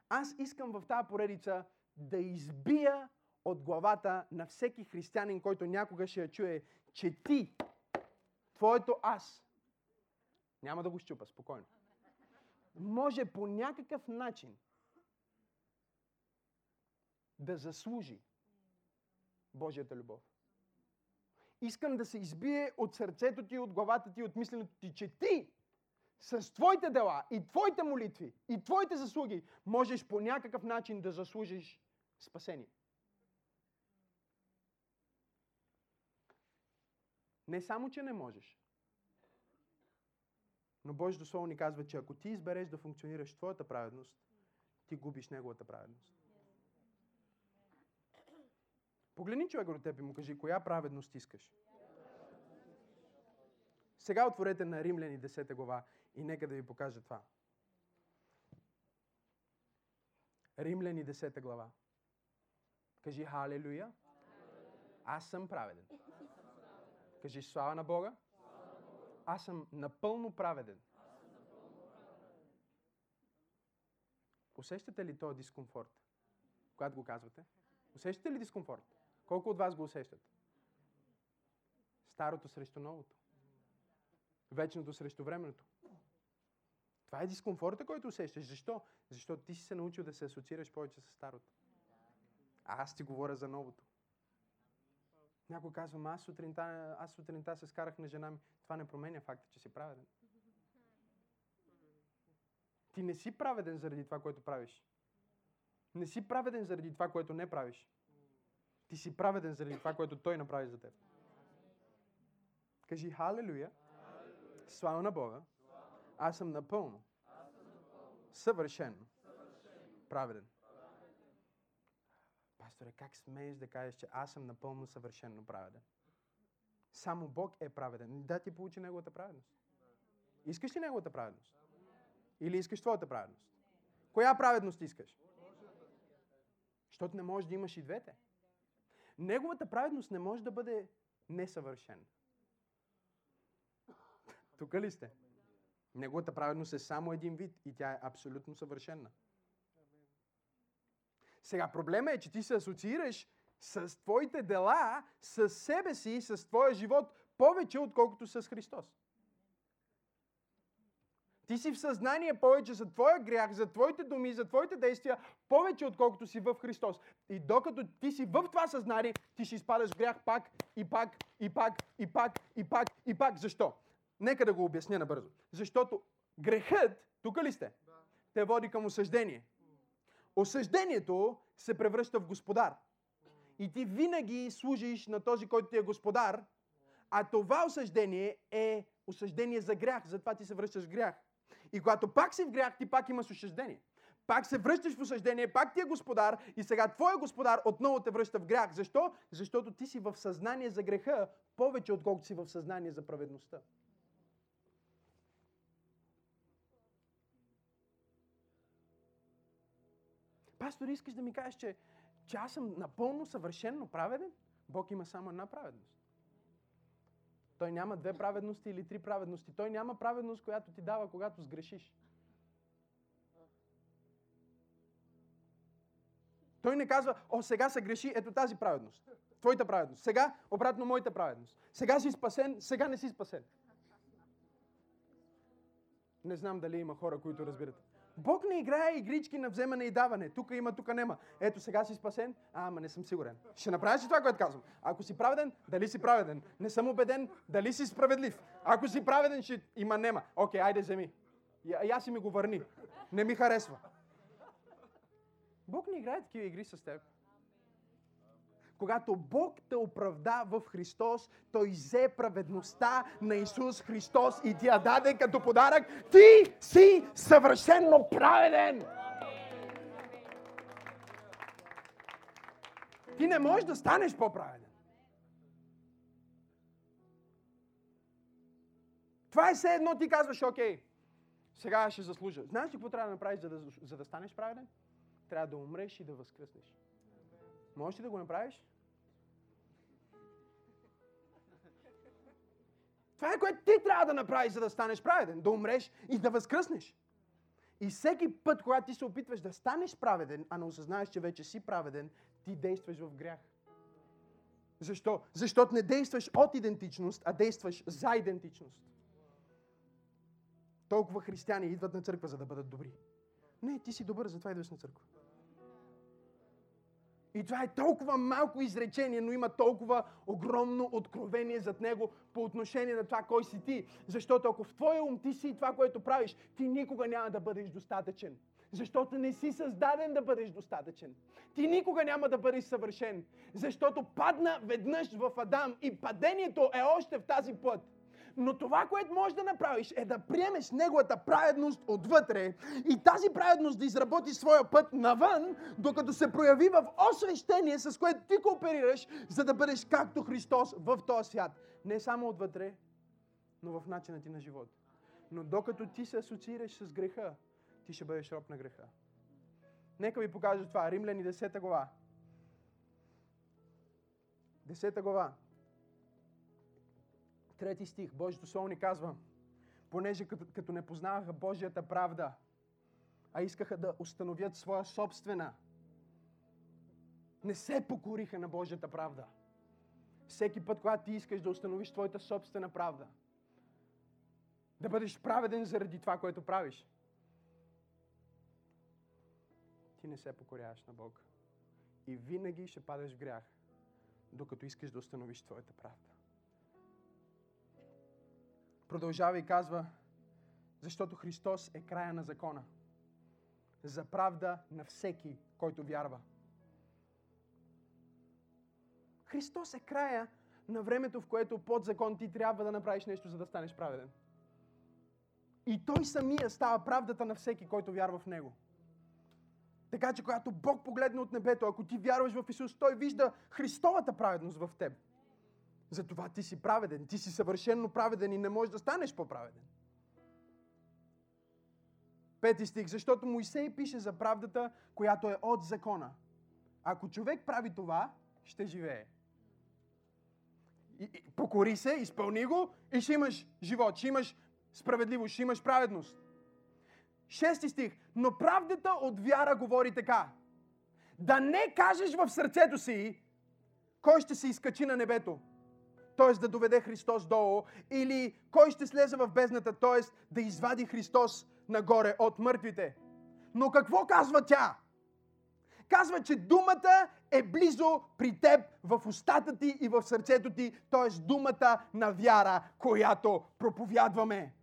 Аз искам в тази поредица да избия от главата на всеки християнин, който някога ще я чуе, че ти, твоето аз, няма да го щупа, спокойно, може по някакъв начин да заслужи Божията любов. Искам да се избие от сърцето ти, от главата ти, от мисленето ти, че ти с твоите дела и твоите молитви и твоите заслуги можеш по някакъв начин да заслужиш спасение. Не само, че не можеш. Но Божието Слово ни казва, че ако ти избереш да функционираш твоята праведност, ти губиш неговата праведност. Погледни човека до теб и му кажи, коя праведност искаш. Сега отворете на Римляни 10 глава и нека да ви покажа това. Римляни 10 глава. Кажи Халелуя. Аз съм праведен. Кажи слава на Бога. Аз съм напълно праведен. Усещате ли този дискомфорт, когато го казвате? Усещате ли дискомфорт? Колко от вас го усещат? Старото срещу новото. Вечното срещу времето. Това е дискомфорта, който усещаш. Защо? Защото ти си се научил да се асоциираш повече с старото. А аз ти говоря за новото. Някой казва, аз сутринта, аз сутринта се скарах на жена ми. Това не променя факта, че си праведен. Ти не си праведен заради това, което правиш. Не си праведен заради това, което не правиш. Ти си праведен заради това, което Той направи за теб. Кажи Халелуя. Слава на Бога. Аз съм напълно. Съвършено. Праведен. Пасторе, как смееш да кажеш, че аз съм напълно съвършено праведен? Само Бог е праведен. Да ти получи Неговата праведност. Искаш ли Неговата праведност? Или искаш твоята праведност? Коя праведност искаш? Защото не можеш да имаш и двете. Неговата праведност не може да бъде несъвършена. Тук ли сте? Неговата праведност е само един вид и тя е абсолютно съвършена. Сега проблема е, че ти се асоциираш с твоите дела, с себе си, с твоя живот повече, отколкото с Христос. Ти си в съзнание повече за твоя грях, за твоите думи, за твоите действия, повече отколкото си в Христос. И докато ти си в това съзнание, ти ще изпадаш в грях пак и пак и пак и пак и пак и пак. Защо? Нека да го обясня набързо. Защото грехът, тук ли сте? Те води към осъждение. осъждението се превръща в господар. И ти винаги служиш на този, който ти е господар, а това осъждение е осъждение за грях, затова ти се връщаш в грях. И когато пак си в грях, ти пак имаш осъждение. Пак се връщаш в осъждение, пак ти е господар и сега твой господар отново те връща в грях. Защо? Защото ти си в съзнание за греха повече, отколкото си в съзнание за праведността. Пастор, искаш да ми кажеш, че, че аз съм напълно съвършенно праведен? Бог има само една праведност. Той няма две праведности или три праведности. Той няма праведност, която ти дава, когато сгрешиш. Той не казва, о, сега се греши, ето тази праведност. Твоята праведност. Сега, обратно, моята праведност. Сега си спасен, сега не си спасен. Не знам дали има хора, които разбират. Бог не играе игрички на вземане и даване. Тук има, тук нема. Ето сега си спасен, а, ама не съм сигурен. Ще направиш ли това, което казвам? Ако си праведен, дали си праведен? Не съм убеден, дали си справедлив? Ако си праведен, ще има нема. Окей, айде вземи. И аз си ми го върни. Не ми харесва. Бог не играе такива игри с теб. Когато Бог те оправда в Христос, Той взе праведността на Исус Христос и ти я даде като подарък. Ти си съвършенно праведен! Ти не можеш да станеш по-праведен. Това е все едно ти казваш, окей, сега ще заслужа. Знаеш ли какво трябва да направиш, за да, за да станеш праведен? Трябва да умреш и да възкръснеш. Можеш ли да го направиш? Това е което ти трябва да направиш, за да станеш праведен. Да умреш и да възкръснеш. И всеки път, когато ти се опитваш да станеш праведен, а не осъзнаеш, че вече си праведен, ти действаш в грях. Защо? Защото не действаш от идентичност, а действаш за идентичност. Толкова християни идват на църква, за да бъдат добри. Не, ти си добър, затова идваш на църква. И това е толкова малко изречение, но има толкова огромно откровение зад него по отношение на това кой си ти. Защото ако в твоя ум ти си това, което правиш, ти никога няма да бъдеш достатъчен. Защото не си създаден да бъдеш достатъчен. Ти никога няма да бъдеш съвършен. Защото падна веднъж в Адам и падението е още в тази път. Но това, което можеш да направиш, е да приемеш неговата праведност отвътре и тази праведност да изработи своя път навън, докато се прояви в освещение, с което ти кооперираш, за да бъдеш както Христос в този свят. Не само отвътре, но в начина ти на живот. Но докато ти се асоциираш с греха, ти ще бъдеш роб на греха. Нека ви покажа това. Римляни 10 глава. 10 глава. Трети стих, Божието Слово ни казва, понеже като, като не познаваха Божията правда, а искаха да установят своя собствена, не се покориха на Божията правда. Всеки път, когато ти искаш да установиш твоята собствена правда, да бъдеш праведен заради това, което правиш, ти не се покоряваш на Бога. И винаги ще падаш в грях, докато искаш да установиш твоята правда. Продължава и казва, защото Христос е края на закона. За правда на всеки, който вярва. Христос е края на времето, в което под закон ти трябва да направиш нещо, за да станеш праведен. И Той самия става правдата на всеки, който вярва в Него. Така че, когато Бог погледне от небето, ако ти вярваш в Исус, Той вижда Христовата праведност в теб. Затова ти си праведен. Ти си съвършенно праведен и не можеш да станеш по-праведен. Пети стих. Защото Моисей пише за правдата, която е от закона. Ако човек прави това, ще живее. И, и, покори се, изпълни го и ще имаш живот, ще имаш справедливост, ще имаш праведност. Шести стих. Но правдата от вяра говори така. Да не кажеш в сърцето си, кой ще се изкачи на небето т.е. да доведе Христос долу, или кой ще слезе в бездната, т.е. да извади Христос нагоре от мъртвите. Но какво казва тя? Казва, че думата е близо при теб, в устата ти и в сърцето ти, т.е. думата на вяра, която проповядваме.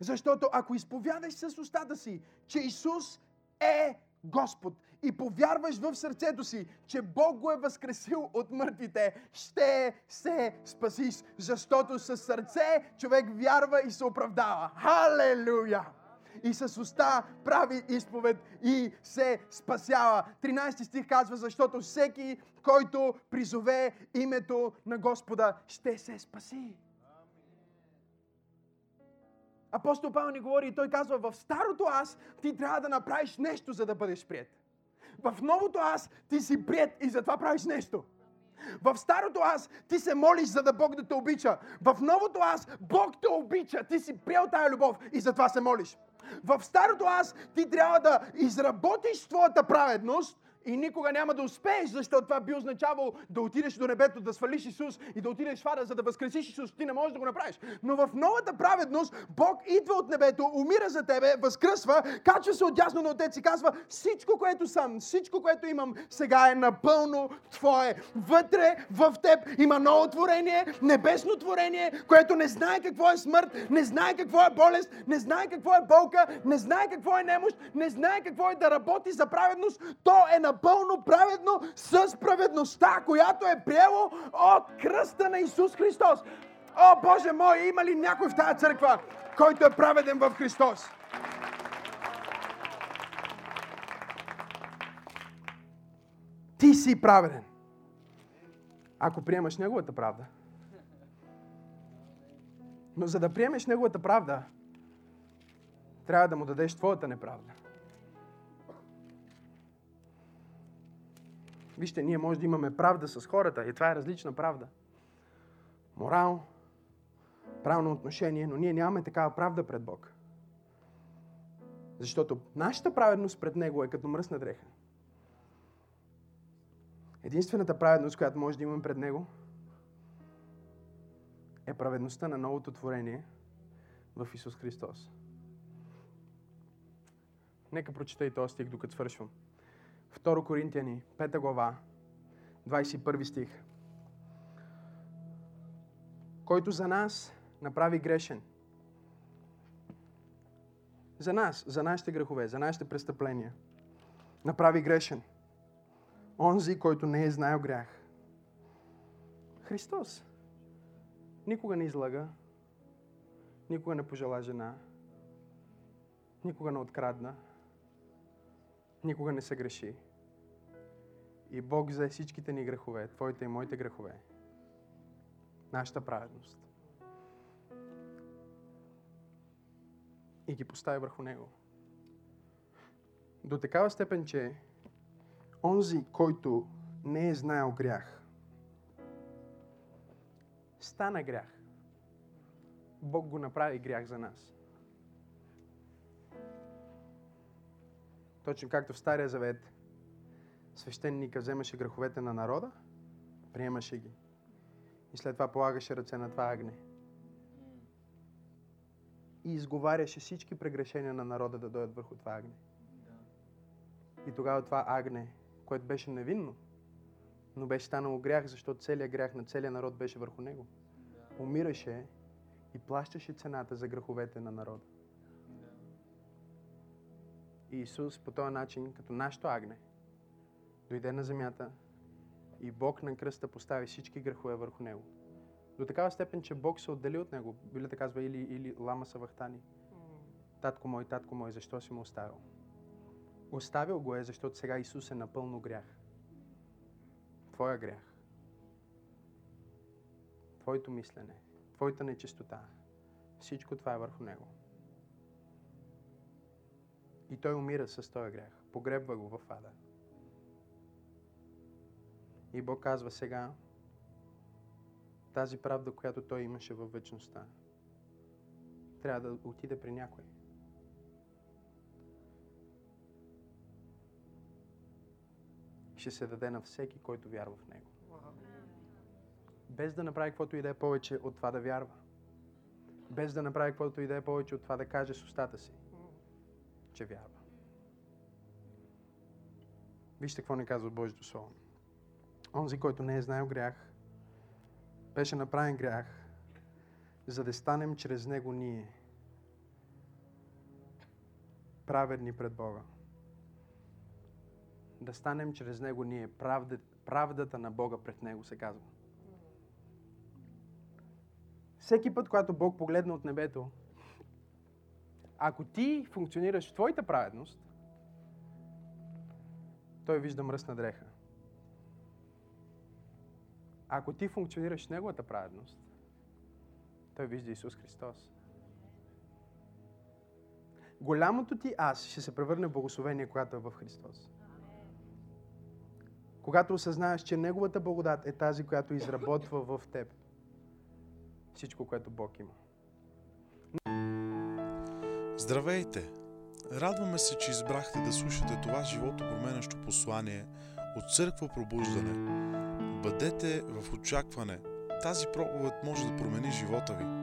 Защото ако изповядаш с устата си, че Исус е Господ и повярваш в сърцето си, че Бог го е възкресил от мъртвите, ще се спасиш, защото със сърце човек вярва и се оправдава. Халелуя! И с уста прави изповед и се спасява. 13 стих казва, защото всеки, който призове името на Господа, ще се спаси. Апостол Павел ни говори и той казва, в старото аз ти трябва да направиш нещо, за да бъдеш прият. В новото аз ти си прият и затова правиш нещо. В старото аз ти се молиш, за да Бог да те обича. В новото аз Бог те обича. Ти си приел тая любов и затова се молиш. В старото аз ти трябва да изработиш твоята праведност, и никога няма да успееш, защото това би означавало да отидеш до небето, да свалиш Исус и да отидеш в ада, за да възкресиш Исус. Ти не можеш да го направиш. Но в новата праведност Бог идва от небето, умира за тебе, възкръсва, качва се отясно на Отец и казва всичко, което съм, всичко, което имам сега е напълно Твое. Вътре в теб има ново творение, небесно творение, което не знае какво е смърт, не знае какво е болест, не знае какво е болка, не знае какво е немощ, не знае какво е да работи за праведност. То е на напълно праведно с праведността, която е приело от кръста на Исус Христос. О, Боже мой, има ли някой в тази църква, който е праведен в Христос? Ти си праведен. Ако приемаш Неговата правда. Но за да приемеш Неговата правда, трябва да му дадеш твоята неправда. Вижте, ние може да имаме правда с хората и това е различна правда. Морал, правилно отношение, но ние нямаме такава правда пред Бог. Защото нашата праведност пред Него е като мръсна дреха. Единствената праведност, която може да имаме пред Него, е праведността на новото творение в Исус Христос. Нека прочета и този стих, докато свършвам. 2 Коринтияни, 5 глава, 21 стих. Който за нас направи грешен. За нас, за нашите грехове, за нашите престъпления. Направи грешен. Онзи, който не е знаел грях. Христос. Никога не излага. Никога не пожела жена. Никога не открадна никога не се греши. И Бог взе всичките ни грехове, твоите и моите грехове, нашата праведност. И ги постави върху Него. До такава степен, че онзи, който не е знаел грях, стана грях. Бог го направи грях за нас. Точно както в Стария Завет свещеника вземаше греховете на народа, приемаше ги. И след това полагаше ръце на това агне. И изговаряше всички прегрешения на народа да дойдат върху това агне. И тогава това агне, което беше невинно, но беше станало грях, защото целият грях на целия народ беше върху него. Умираше и плащаше цената за греховете на народа. И Исус по този начин, като нашето агне, дойде на земята и Бог на кръста постави всички грехове върху него. До такава степен, че Бог се отдели от него. Библията казва или, или лама са вахтани. Татко мой, татко мой, защо си му оставил? Оставил го е, защото сега Исус е напълно грях. Твоя грях. Твоето мислене. Твоята нечистота. Всичко това е върху него. И той умира с този грях. Погребва го в ада. И Бог казва сега, тази правда, която той имаше във вечността, трябва да отиде при някой. Ще се даде на всеки, който вярва в него. Без да направи каквото и да е повече от това да вярва. Без да направи каквото и да е повече от това да каже с устата си че вярва. Вижте какво ни казва Божието Слово. Онзи, който не е знаел грях, беше направен грях, за да станем чрез него ние праведни пред Бога. да станем чрез Него ние правда, правдата на Бога пред Него, се казва. Всеки път, когато Бог погледна от небето, ако ти функционираш в твоята праведност, той вижда мръсна дреха. Ако ти функционираш в Неговата праведност, той вижда Исус Христос. Голямото ти аз ще се превърне в благословение, когато е в Христос. Когато осъзнаеш, че Неговата благодат е тази, която изработва в теб всичко, което Бог има. Здравейте! Радваме се, че избрахте да слушате това живото променящо послание от Църква Пробуждане. Бъдете в очакване. Тази проповед може да промени живота ви.